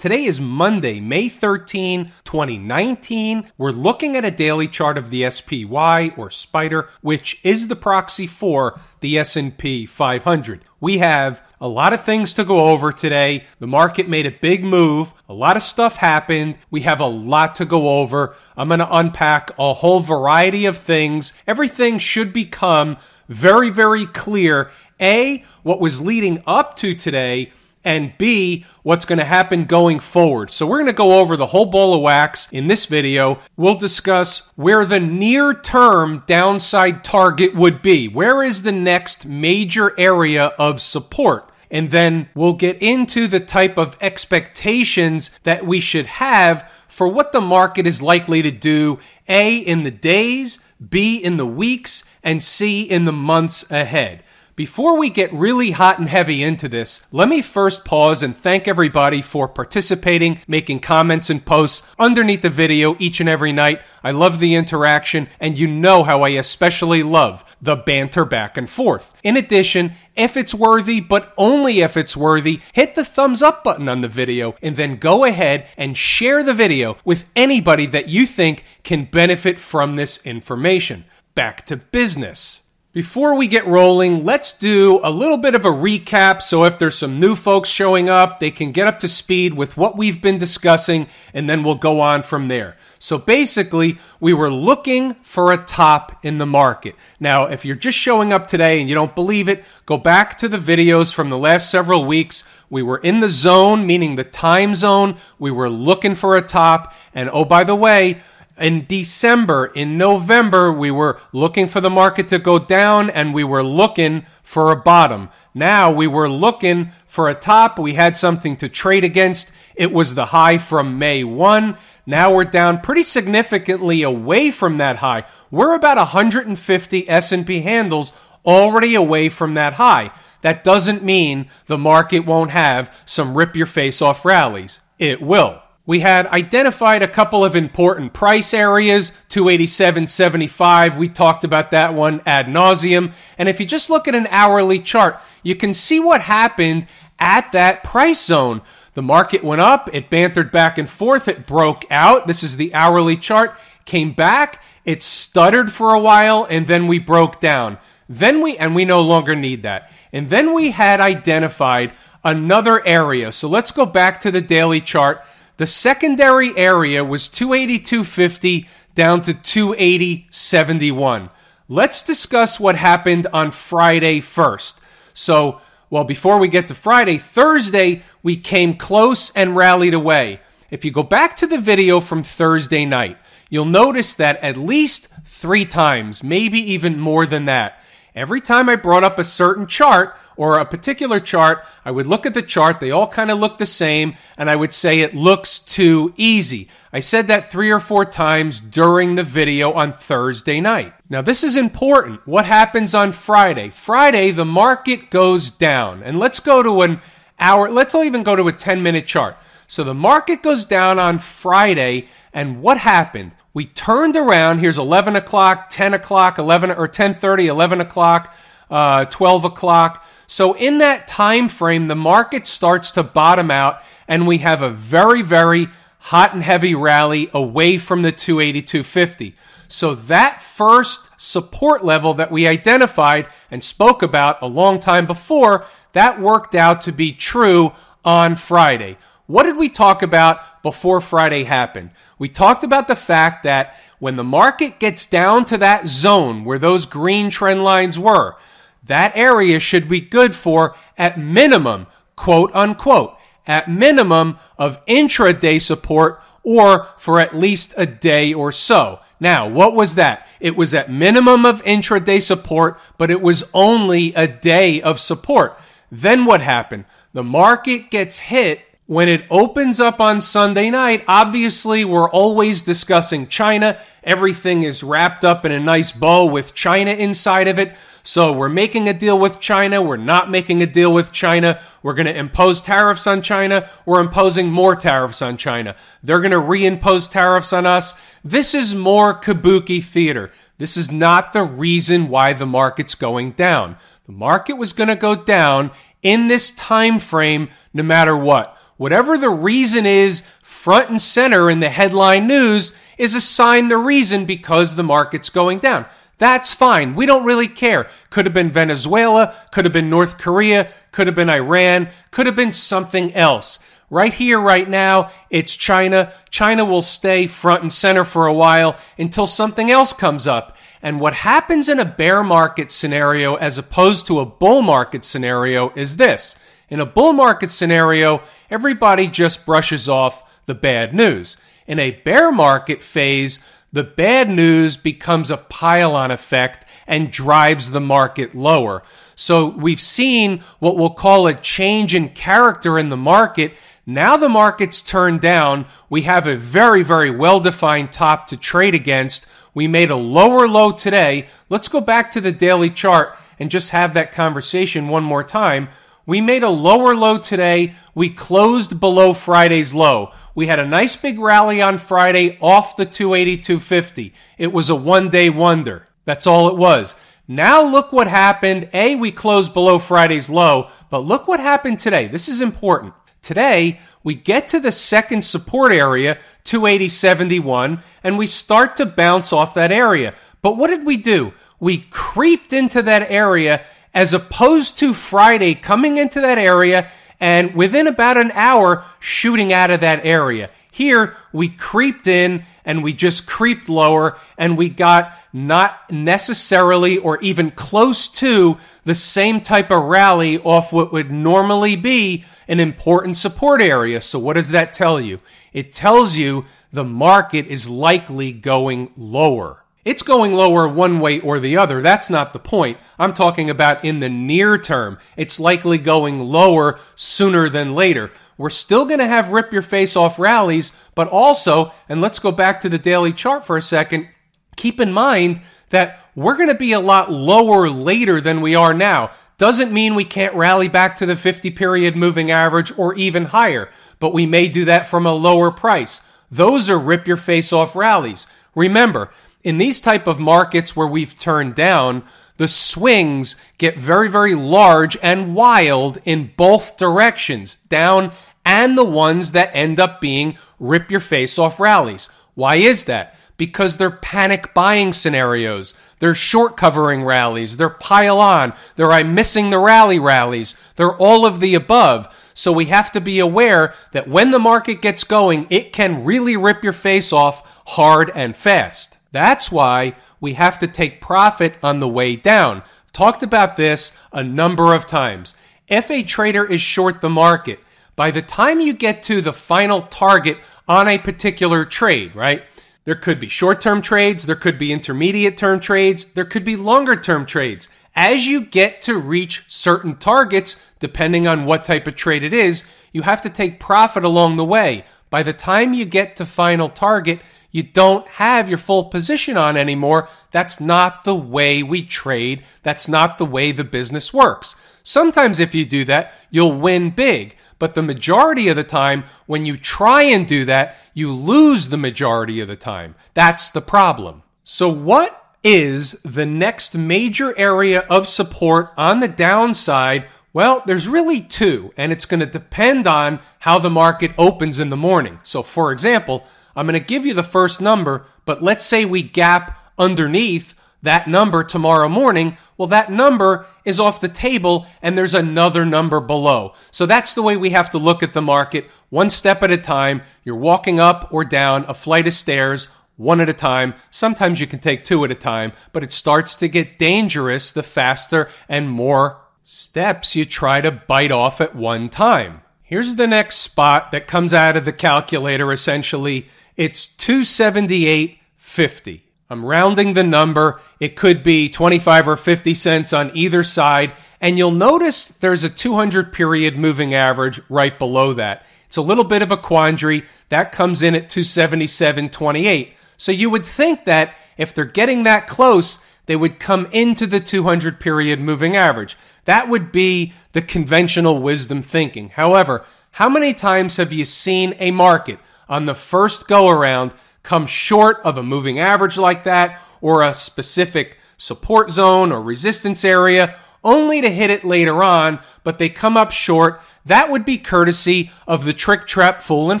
Today is Monday, May 13, 2019. We're looking at a daily chart of the SPY or Spider, which is the proxy for the S&P 500. We have a lot of things to go over today. The market made a big move. A lot of stuff happened. We have a lot to go over. I'm going to unpack a whole variety of things. Everything should become very, very clear. A, what was leading up to today and B, what's going to happen going forward. So we're going to go over the whole ball of wax in this video. We'll discuss where the near term downside target would be. Where is the next major area of support? And then we'll get into the type of expectations that we should have for what the market is likely to do, A, in the days, B, in the weeks, and C, in the months ahead. Before we get really hot and heavy into this, let me first pause and thank everybody for participating, making comments and posts underneath the video each and every night. I love the interaction, and you know how I especially love the banter back and forth. In addition, if it's worthy, but only if it's worthy, hit the thumbs up button on the video and then go ahead and share the video with anybody that you think can benefit from this information. Back to business. Before we get rolling, let's do a little bit of a recap so if there's some new folks showing up, they can get up to speed with what we've been discussing and then we'll go on from there. So basically, we were looking for a top in the market. Now, if you're just showing up today and you don't believe it, go back to the videos from the last several weeks. We were in the zone, meaning the time zone. We were looking for a top. And oh, by the way, in December, in November, we were looking for the market to go down and we were looking for a bottom. Now we were looking for a top. We had something to trade against. It was the high from May 1. Now we're down pretty significantly away from that high. We're about 150 S&P handles already away from that high. That doesn't mean the market won't have some rip your face off rallies. It will. We had identified a couple of important price areas, 287.75. We talked about that one ad nauseum. And if you just look at an hourly chart, you can see what happened at that price zone. The market went up, it bantered back and forth, it broke out. This is the hourly chart, came back, it stuttered for a while, and then we broke down. Then we, and we no longer need that. And then we had identified another area. So let's go back to the daily chart the secondary area was 282.50 down to 280.71. Let's discuss what happened on Friday first. So, well, before we get to Friday, Thursday, we came close and rallied away. If you go back to the video from Thursday night, you'll notice that at least three times, maybe even more than that, Every time I brought up a certain chart or a particular chart, I would look at the chart. They all kind of look the same, and I would say it looks too easy. I said that three or four times during the video on Thursday night. Now, this is important. What happens on Friday? Friday, the market goes down. And let's go to an hour, let's even go to a 10 minute chart. So the market goes down on Friday, and what happened? We turned around. Here's 11 o'clock, 10 o'clock, 11 or 10:30, 11 o'clock, uh, 12 o'clock. So in that time frame, the market starts to bottom out, and we have a very, very hot and heavy rally away from the 282.50. So that first support level that we identified and spoke about a long time before, that worked out to be true on Friday. What did we talk about before Friday happened? We talked about the fact that when the market gets down to that zone where those green trend lines were, that area should be good for at minimum, quote unquote, at minimum of intraday support or for at least a day or so. Now, what was that? It was at minimum of intraday support, but it was only a day of support. Then what happened? The market gets hit When it opens up on Sunday night, obviously we're always discussing China. Everything is wrapped up in a nice bow with China inside of it. So we're making a deal with China. We're not making a deal with China. We're going to impose tariffs on China. We're imposing more tariffs on China. They're going to reimpose tariffs on us. This is more kabuki theater. This is not the reason why the market's going down. The market was going to go down in this time frame no matter what. Whatever the reason is, front and center in the headline news is assign the reason because the market's going down. That's fine. We don't really care. Could have been Venezuela, could have been North Korea, could have been Iran, could have been something else. Right here, right now, it's China. China will stay front and center for a while until something else comes up. And what happens in a bear market scenario as opposed to a bull market scenario is this. In a bull market scenario, everybody just brushes off the bad news. In a bear market phase, the bad news becomes a pile on effect and drives the market lower. So we've seen what we'll call a change in character in the market. Now the market's turned down. We have a very, very well defined top to trade against. We made a lower low today. Let's go back to the daily chart and just have that conversation one more time. We made a lower low today. We closed below Friday's low. We had a nice big rally on Friday off the 280-250. It was a one day wonder. That's all it was. Now look what happened. A, we closed below Friday's low, but look what happened today. This is important. Today, we get to the second support area, 280.71, and we start to bounce off that area. But what did we do? We creeped into that area as opposed to Friday coming into that area and within about an hour shooting out of that area. Here, we creeped in and we just creeped lower and we got not necessarily or even close to the same type of rally off what would normally be an important support area. So what does that tell you? It tells you the market is likely going lower. It's going lower one way or the other. That's not the point. I'm talking about in the near term. It's likely going lower sooner than later. We're still going to have rip your face off rallies, but also, and let's go back to the daily chart for a second, keep in mind that we're going to be a lot lower later than we are now. Doesn't mean we can't rally back to the 50 period moving average or even higher, but we may do that from a lower price. Those are rip your face off rallies. Remember, in these type of markets where we've turned down, the swings get very, very large and wild in both directions, down and the ones that end up being rip your face off rallies. Why is that? Because they're panic buying scenarios. They're short covering rallies. They're pile on. They're I'm missing the rally rallies. They're all of the above. So we have to be aware that when the market gets going, it can really rip your face off hard and fast. That's why we have to take profit on the way down. I've talked about this a number of times. If a trader is short the market, by the time you get to the final target on a particular trade, right? There could be short term trades, there could be intermediate term trades, there could be longer term trades. As you get to reach certain targets, depending on what type of trade it is, you have to take profit along the way. By the time you get to final target, you don't have your full position on anymore. That's not the way we trade. That's not the way the business works. Sometimes if you do that, you'll win big. But the majority of the time, when you try and do that, you lose the majority of the time. That's the problem. So what is the next major area of support on the downside well, there's really two, and it's going to depend on how the market opens in the morning. So, for example, I'm going to give you the first number, but let's say we gap underneath that number tomorrow morning. Well, that number is off the table and there's another number below. So that's the way we have to look at the market one step at a time. You're walking up or down a flight of stairs one at a time. Sometimes you can take two at a time, but it starts to get dangerous the faster and more steps you try to bite off at one time. Here's the next spot that comes out of the calculator essentially it's 278.50. I'm rounding the number. It could be 25 or 50 cents on either side. And you'll notice there's a 200 period moving average right below that. It's a little bit of a quandary. That comes in at 277.28. So you would think that if they're getting that close, they would come into the 200 period moving average. That would be the conventional wisdom thinking. However, how many times have you seen a market on the first go around come short of a moving average like that or a specific support zone or resistance area only to hit it later on, but they come up short? That would be courtesy of the trick, trap, fool, and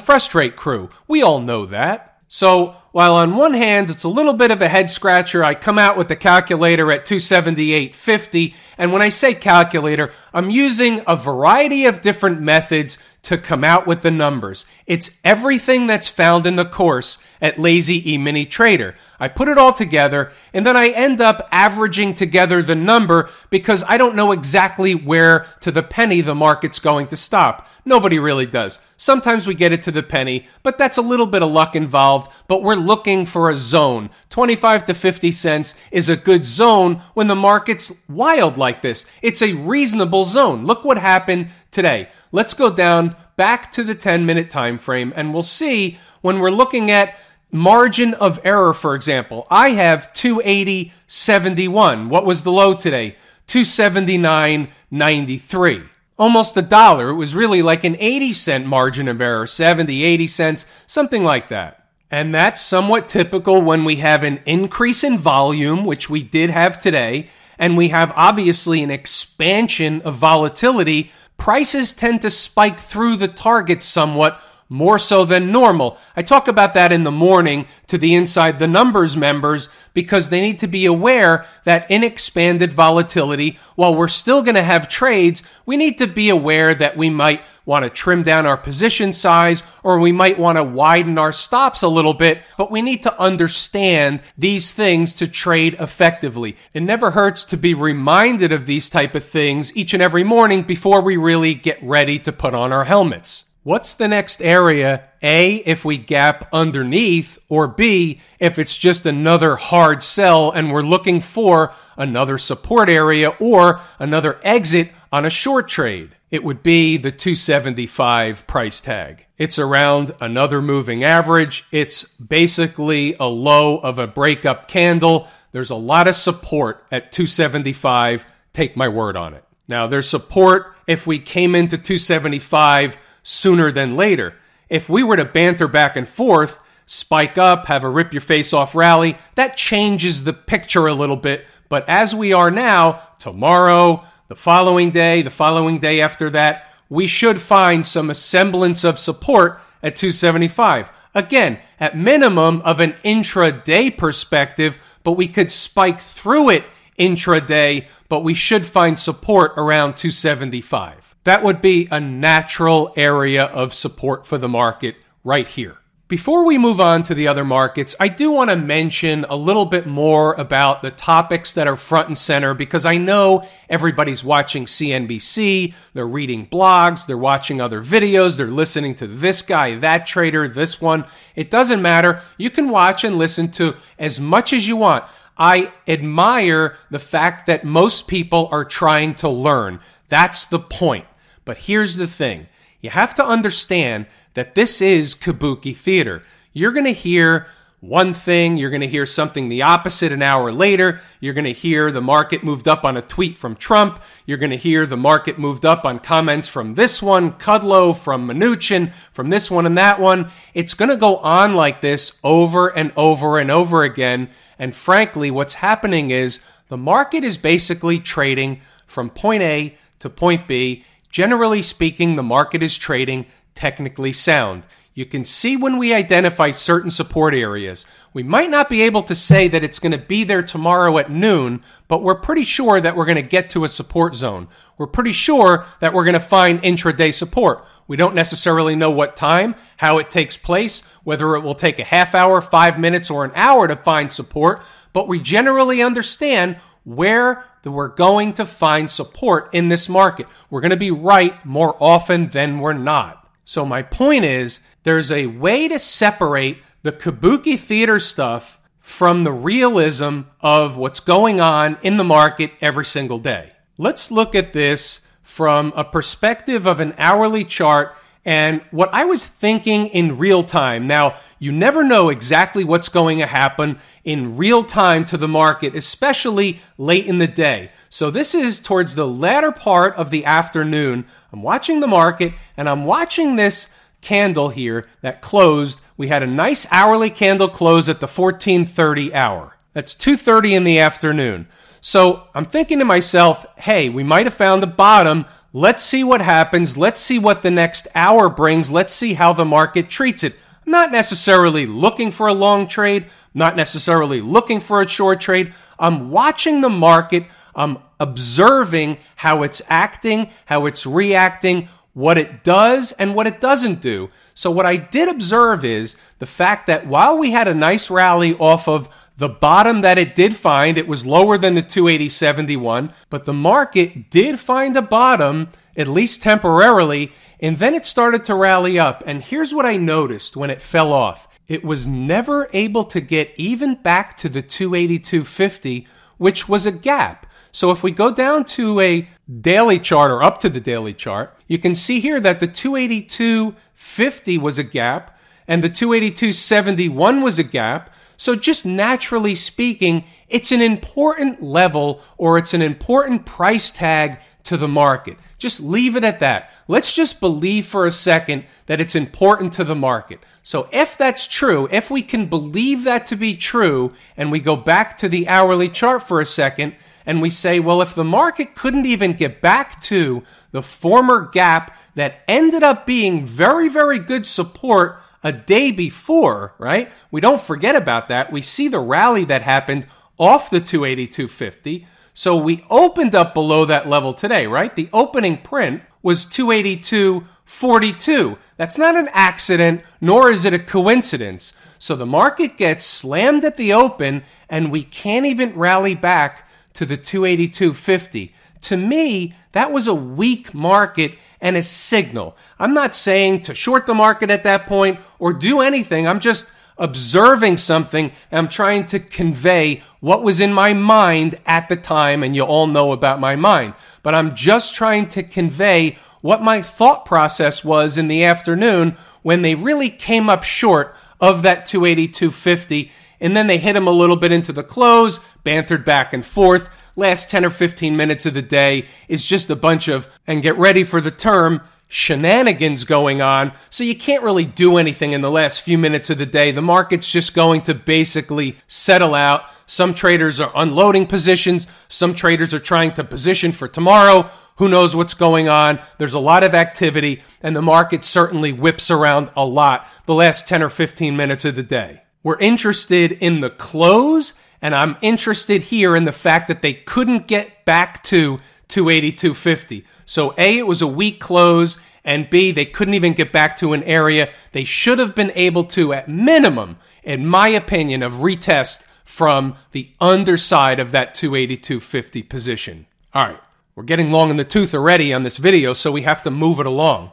frustrate crew. We all know that. So while on one hand it's a little bit of a head scratcher, I come out with the calculator at 278.50. And when I say calculator, I'm using a variety of different methods to come out with the numbers. It's everything that's found in the course at Lazy E Mini Trader. I put it all together and then I end up averaging together the number because I don't know exactly where to the penny the market's going to stop. Nobody really does. Sometimes we get it to the penny, but that's a little bit of luck involved, but we're looking for a zone. 25 to 50 cents is a good zone when the market's wild like this. It's a reasonable zone. Look what happened today. Let's go down back to the 10 minute time frame and we'll see when we're looking at margin of error, for example. I have 280.71. What was the low today? 279.93. Almost a dollar. It was really like an 80 cent margin of error, 70, 80 cents, something like that. And that's somewhat typical when we have an increase in volume, which we did have today, and we have obviously an expansion of volatility prices tend to spike through the target somewhat more so than normal. I talk about that in the morning to the Inside the Numbers members because they need to be aware that in expanded volatility, while we're still going to have trades, we need to be aware that we might want to trim down our position size or we might want to widen our stops a little bit, but we need to understand these things to trade effectively. It never hurts to be reminded of these type of things each and every morning before we really get ready to put on our helmets. What's the next area? A, if we gap underneath, or B, if it's just another hard sell and we're looking for another support area or another exit on a short trade. It would be the 275 price tag. It's around another moving average. It's basically a low of a breakup candle. There's a lot of support at 275. Take my word on it. Now, there's support if we came into 275 sooner than later. If we were to banter back and forth, spike up, have a rip your face off rally, that changes the picture a little bit. But as we are now, tomorrow, the following day, the following day after that, we should find some semblance of support at 275. Again, at minimum of an intraday perspective, but we could spike through it intraday, but we should find support around 275. That would be a natural area of support for the market right here. Before we move on to the other markets, I do want to mention a little bit more about the topics that are front and center because I know everybody's watching CNBC, they're reading blogs, they're watching other videos, they're listening to this guy, that trader, this one. It doesn't matter. You can watch and listen to as much as you want. I admire the fact that most people are trying to learn. That's the point. But here's the thing you have to understand that this is kabuki theater. You're going to hear one thing, you're going to hear something the opposite an hour later. You're going to hear the market moved up on a tweet from Trump. You're going to hear the market moved up on comments from this one, Kudlow, from Mnuchin, from this one and that one. It's going to go on like this over and over and over again. And frankly, what's happening is the market is basically trading from point A to point B Generally speaking, the market is trading technically sound. You can see when we identify certain support areas. We might not be able to say that it's going to be there tomorrow at noon, but we're pretty sure that we're going to get to a support zone. We're pretty sure that we're going to find intraday support. We don't necessarily know what time, how it takes place, whether it will take a half hour, five minutes, or an hour to find support, but we generally understand where we're going to find support in this market. We're going to be right more often than we're not. So my point is there's a way to separate the kabuki theater stuff from the realism of what's going on in the market every single day. Let's look at this from a perspective of an hourly chart and what I was thinking in real time. Now, you never know exactly what's going to happen in real time to the market, especially late in the day. So this is towards the latter part of the afternoon. I'm watching the market and I'm watching this candle here that closed. We had a nice hourly candle close at the 1430 hour. That's 2:30 in the afternoon. So, I'm thinking to myself, "Hey, we might have found the bottom Let's see what happens. Let's see what the next hour brings. Let's see how the market treats it. I'm not necessarily looking for a long trade, not necessarily looking for a short trade. I'm watching the market. I'm observing how it's acting, how it's reacting, what it does, and what it doesn't do. So, what I did observe is the fact that while we had a nice rally off of the bottom that it did find, it was lower than the 280.71, but the market did find a bottom, at least temporarily, and then it started to rally up. And here's what I noticed when it fell off it was never able to get even back to the 282.50, which was a gap. So if we go down to a daily chart or up to the daily chart, you can see here that the 282.50 was a gap and the 282.71 was a gap. So, just naturally speaking, it's an important level or it's an important price tag to the market. Just leave it at that. Let's just believe for a second that it's important to the market. So, if that's true, if we can believe that to be true, and we go back to the hourly chart for a second, and we say, well, if the market couldn't even get back to the former gap that ended up being very, very good support a day before, right? We don't forget about that. We see the rally that happened off the 282.50. So we opened up below that level today, right? The opening print was 282.42. That's not an accident, nor is it a coincidence. So the market gets slammed at the open and we can't even rally back to the 282.50. To me, that was a weak market and a signal. I'm not saying to short the market at that point or do anything. I'm just observing something I'm trying to convey what was in my mind at the time. And you all know about my mind, but I'm just trying to convey what my thought process was in the afternoon when they really came up short of that 282.50 and then they hit him a little bit into the close, bantered back and forth. Last 10 or 15 minutes of the day is just a bunch of, and get ready for the term, shenanigans going on. So you can't really do anything in the last few minutes of the day. The market's just going to basically settle out. Some traders are unloading positions. Some traders are trying to position for tomorrow. Who knows what's going on? There's a lot of activity and the market certainly whips around a lot the last 10 or 15 minutes of the day. We're interested in the close, and I'm interested here in the fact that they couldn't get back to 282.50. So A, it was a weak close, and B, they couldn't even get back to an area they should have been able to, at minimum, in my opinion, of retest from the underside of that 282.50 position. All right, we're getting long in the tooth already on this video, so we have to move it along.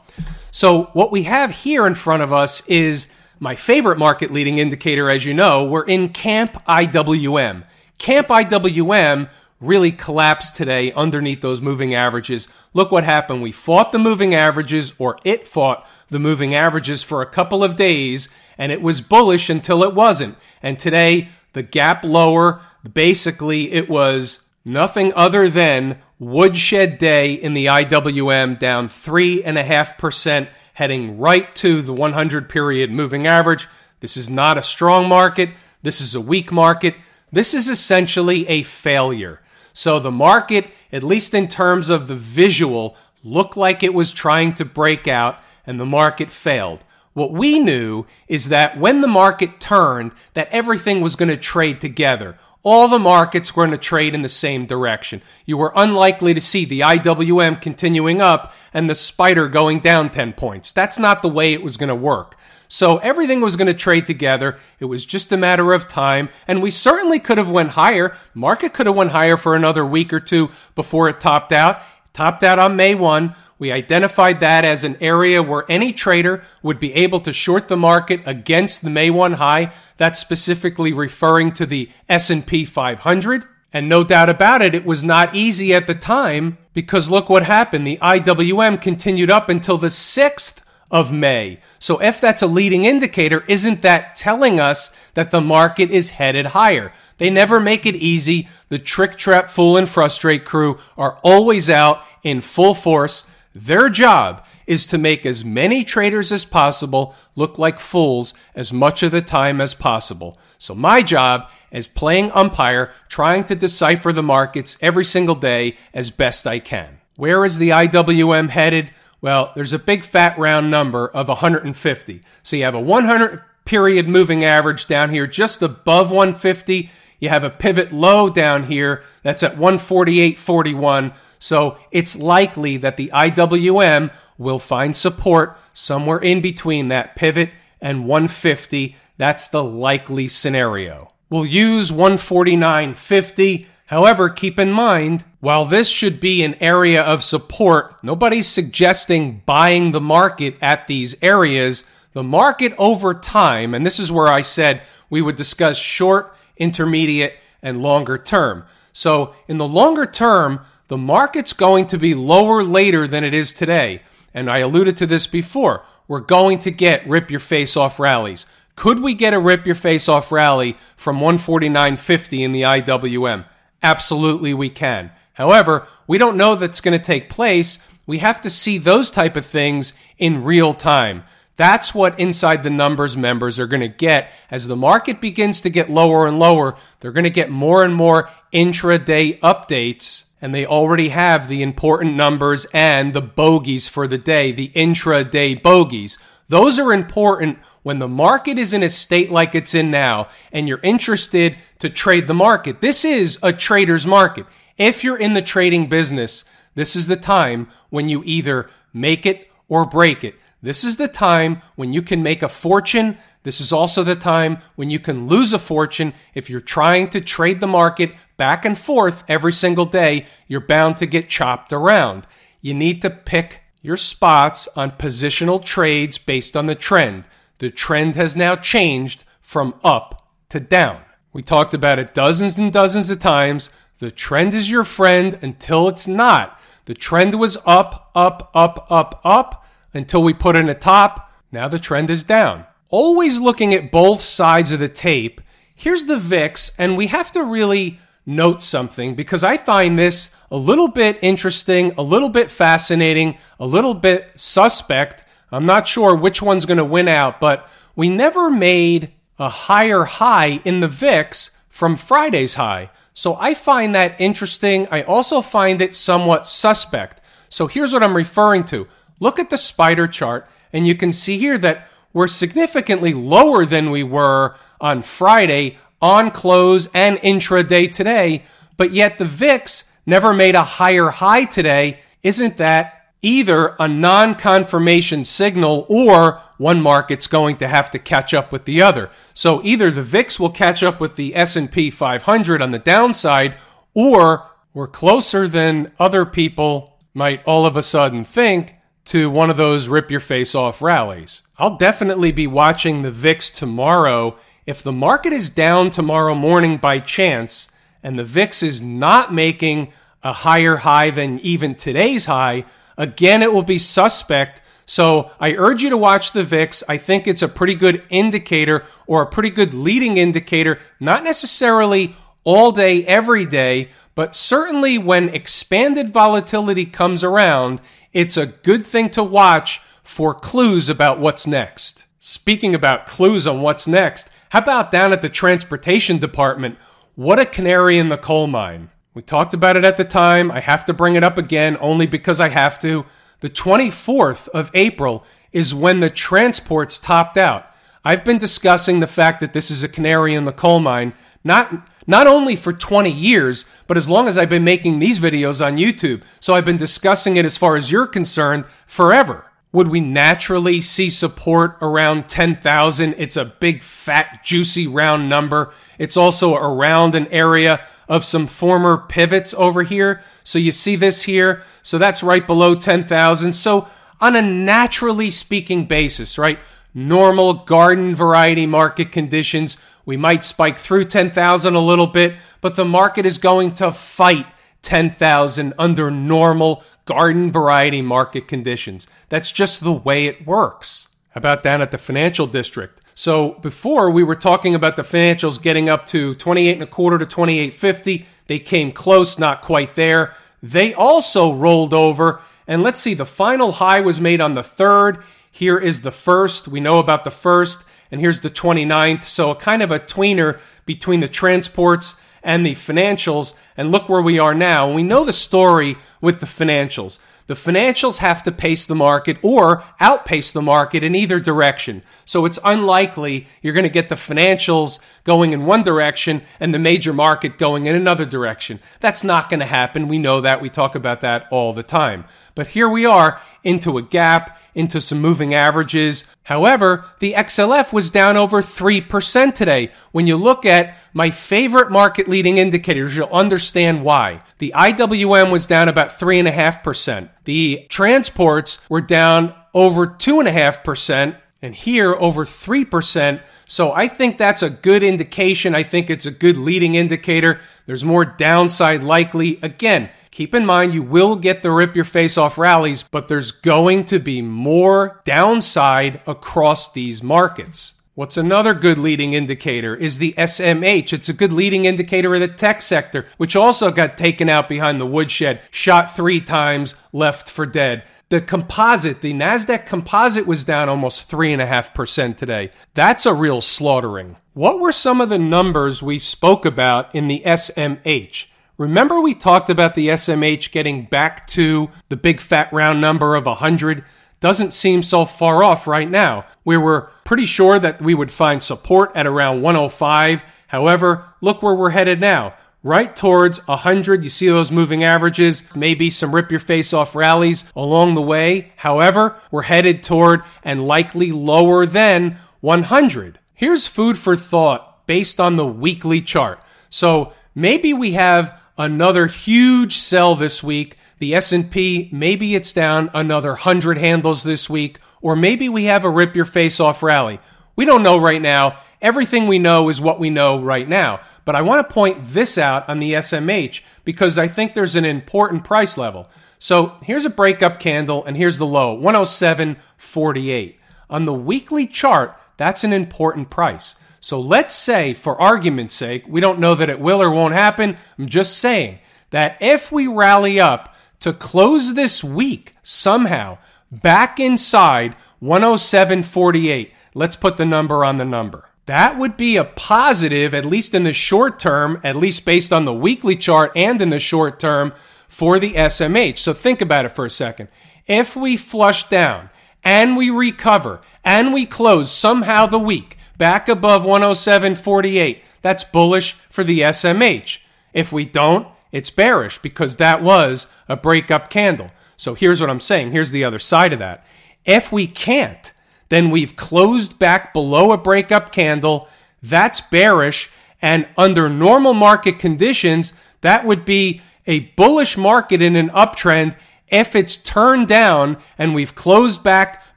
So what we have here in front of us is my favorite market leading indicator, as you know, we're in Camp IWM. Camp IWM really collapsed today underneath those moving averages. Look what happened. We fought the moving averages, or it fought the moving averages for a couple of days, and it was bullish until it wasn't. And today, the gap lower, basically, it was nothing other than woodshed day in the IWM down 3.5% heading right to the 100 period moving average. This is not a strong market. This is a weak market. This is essentially a failure. So the market, at least in terms of the visual, looked like it was trying to break out and the market failed. What we knew is that when the market turned, that everything was going to trade together all the markets were going to trade in the same direction. You were unlikely to see the IWM continuing up and the spider going down 10 points. That's not the way it was going to work. So everything was going to trade together. It was just a matter of time, and we certainly could have went higher. Market could have went higher for another week or two before it topped out. Topped out on May 1. We identified that as an area where any trader would be able to short the market against the May 1 high. That's specifically referring to the S&P 500. And no doubt about it, it was not easy at the time because look what happened. The IWM continued up until the 6th of May. So if that's a leading indicator, isn't that telling us that the market is headed higher? They never make it easy. The trick, trap, fool, and frustrate crew are always out in full force. Their job is to make as many traders as possible look like fools as much of the time as possible. So my job is playing umpire, trying to decipher the markets every single day as best I can. Where is the IWM headed? Well, there's a big fat round number of 150. So you have a 100 period moving average down here just above 150. You have a pivot low down here that's at 148.41. So it's likely that the IWM will find support somewhere in between that pivot and 150. That's the likely scenario. We'll use 149.50. However, keep in mind, while this should be an area of support, nobody's suggesting buying the market at these areas. The market over time, and this is where I said we would discuss short, intermediate, and longer term. So in the longer term, the market's going to be lower later than it is today. And I alluded to this before. We're going to get rip your face off rallies. Could we get a rip your face off rally from 149.50 in the IWM? Absolutely we can. However, we don't know that's going to take place. We have to see those type of things in real time. That's what inside the numbers members are going to get as the market begins to get lower and lower. They're going to get more and more intraday updates and they already have the important numbers and the bogeys for the day, the intraday bogeys. Those are important when the market is in a state like it's in now and you're interested to trade the market. This is a trader's market. If you're in the trading business, this is the time when you either make it or break it. This is the time when you can make a fortune. This is also the time when you can lose a fortune if you're trying to trade the market back and forth every single day. You're bound to get chopped around. You need to pick your spots on positional trades based on the trend. The trend has now changed from up to down. We talked about it dozens and dozens of times. The trend is your friend until it's not. The trend was up, up, up, up, up until we put in a top. Now the trend is down. Always looking at both sides of the tape. Here's the VIX, and we have to really note something because I find this a little bit interesting, a little bit fascinating, a little bit suspect. I'm not sure which one's going to win out, but we never made a higher high in the VIX from Friday's high. So I find that interesting. I also find it somewhat suspect. So here's what I'm referring to. Look at the spider chart, and you can see here that we're significantly lower than we were on Friday, on close, and intraday today, but yet the VIX never made a higher high today. Isn't that either a non-confirmation signal or one market's going to have to catch up with the other. So either the VIX will catch up with the S&P 500 on the downside or we're closer than other people might all of a sudden think to one of those rip your face off rallies. I'll definitely be watching the VIX tomorrow. If the market is down tomorrow morning by chance and the VIX is not making a higher high than even today's high, again, it will be suspect. So I urge you to watch the VIX. I think it's a pretty good indicator or a pretty good leading indicator, not necessarily all day, every day, but certainly when expanded volatility comes around it's a good thing to watch for clues about what's next. Speaking about clues on what's next, how about down at the transportation department? What a canary in the coal mine. We talked about it at the time. I have to bring it up again only because I have to. The 24th of April is when the transports topped out. I've been discussing the fact that this is a canary in the coal mine, not not only for 20 years, but as long as I've been making these videos on YouTube. So I've been discussing it as far as you're concerned forever. Would we naturally see support around 10,000? It's a big, fat, juicy round number. It's also around an area of some former pivots over here. So you see this here. So that's right below 10,000. So on a naturally speaking basis, right? Normal garden variety market conditions, we might spike through 10,000 a little bit, but the market is going to fight 10,000 under normal garden variety market conditions. That's just the way it works. How about down at the financial district? So before we were talking about the financials getting up to 28 and a quarter to 28.50. They came close, not quite there. They also rolled over. And let's see, the final high was made on the third. Here is the first. We know about the first. And here's the 29th. So a kind of a tweener between the transports and the financials. And look where we are now. We know the story with the financials. The financials have to pace the market or outpace the market in either direction. So it's unlikely you're going to get the financials going in one direction and the major market going in another direction. That's not going to happen. We know that. We talk about that all the time. But here we are into a gap, into some moving averages. However, the XLF was down over 3% today. When you look at my favorite market leading indicators, you'll understand why. The IWM was down about 3.5%. The transports were down over 2.5%, and here over 3%. So I think that's a good indication. I think it's a good leading indicator. There's more downside likely. Again, Keep in mind, you will get the rip your face off rallies, but there's going to be more downside across these markets. What's another good leading indicator is the SMH. It's a good leading indicator of the tech sector, which also got taken out behind the woodshed, shot three times, left for dead. The composite, the NASDAQ composite was down almost 3.5% today. That's a real slaughtering. What were some of the numbers we spoke about in the SMH? Remember, we talked about the SMH getting back to the big fat round number of 100? Doesn't seem so far off right now. We were pretty sure that we would find support at around 105. However, look where we're headed now. Right towards 100. You see those moving averages, maybe some rip your face off rallies along the way. However, we're headed toward and likely lower than 100. Here's food for thought based on the weekly chart. So maybe we have another huge sell this week. The S&P, maybe it's down another 100 handles this week, or maybe we have a rip your face off rally. We don't know right now. Everything we know is what we know right now. But I want to point this out on the SMH because I think there's an important price level. So here's a breakup candle and here's the low, 107.48. On the weekly chart, that's an important price. So let's say, for argument's sake, we don't know that it will or won't happen. I'm just saying that if we rally up to close this week somehow back inside 107.48, let's put the number on the number. That would be a positive, at least in the short term, at least based on the weekly chart and in the short term for the SMH. So think about it for a second. If we flush down and we recover and we close somehow the week back above 107.48. That's bullish for the SMH. If we don't, it's bearish because that was a breakup candle. So here's what I'm saying. Here's the other side of that. If we can't, then we've closed back below a breakup candle. That's bearish. And under normal market conditions, that would be a bullish market in an uptrend if it's turned down and we've closed back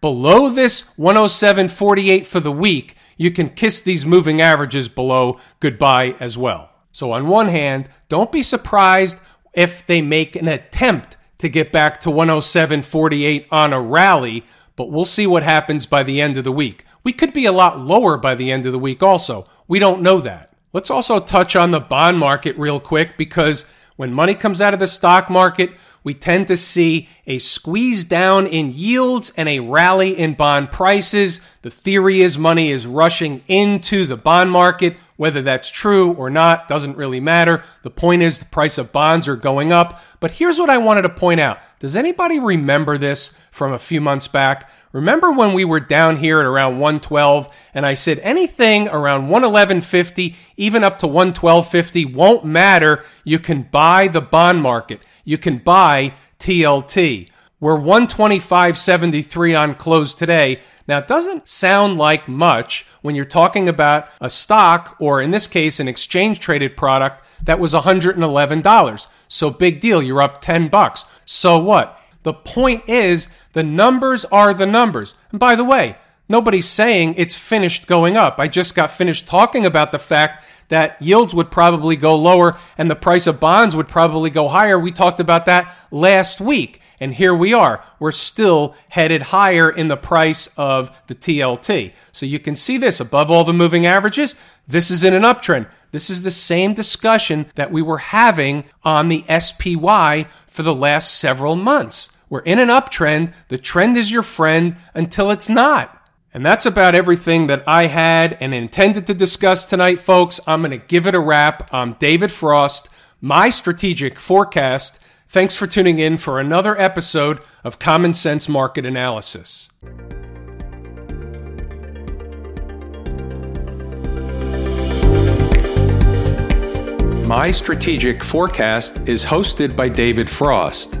below this 107.48 for the week you can kiss these moving averages below goodbye as well. So, on one hand, don't be surprised if they make an attempt to get back to 107.48 on a rally, but we'll see what happens by the end of the week. We could be a lot lower by the end of the week, also. We don't know that. Let's also touch on the bond market real quick because when money comes out of the stock market, we tend to see a squeeze down in yields and a rally in bond prices. The theory is money is rushing into the bond market. Whether that's true or not doesn't really matter. The point is the price of bonds are going up. But here's what I wanted to point out. Does anybody remember this from a few months back? Remember when we were down here at around 112 and I said anything around 111.50, even up to 112.50 won't matter. You can buy the bond market. You can buy TLT. We're 125.73 on close today. Now, it doesn't sound like much when you're talking about a stock, or in this case, an exchange traded product that was $111. So big deal. You're up 10 bucks. So what? The point is, the numbers are the numbers. And by the way, nobody's saying it's finished going up. I just got finished talking about the fact that yields would probably go lower and the price of bonds would probably go higher. We talked about that last week. And here we are. We're still headed higher in the price of the TLT. So you can see this above all the moving averages. This is in an uptrend. This is the same discussion that we were having on the SPY for the last several months. We're in an uptrend. The trend is your friend until it's not. And that's about everything that I had and intended to discuss tonight, folks. I'm going to give it a wrap. I'm David Frost, my strategic forecast Thanks for tuning in for another episode of Common Sense Market Analysis. My Strategic Forecast is hosted by David Frost.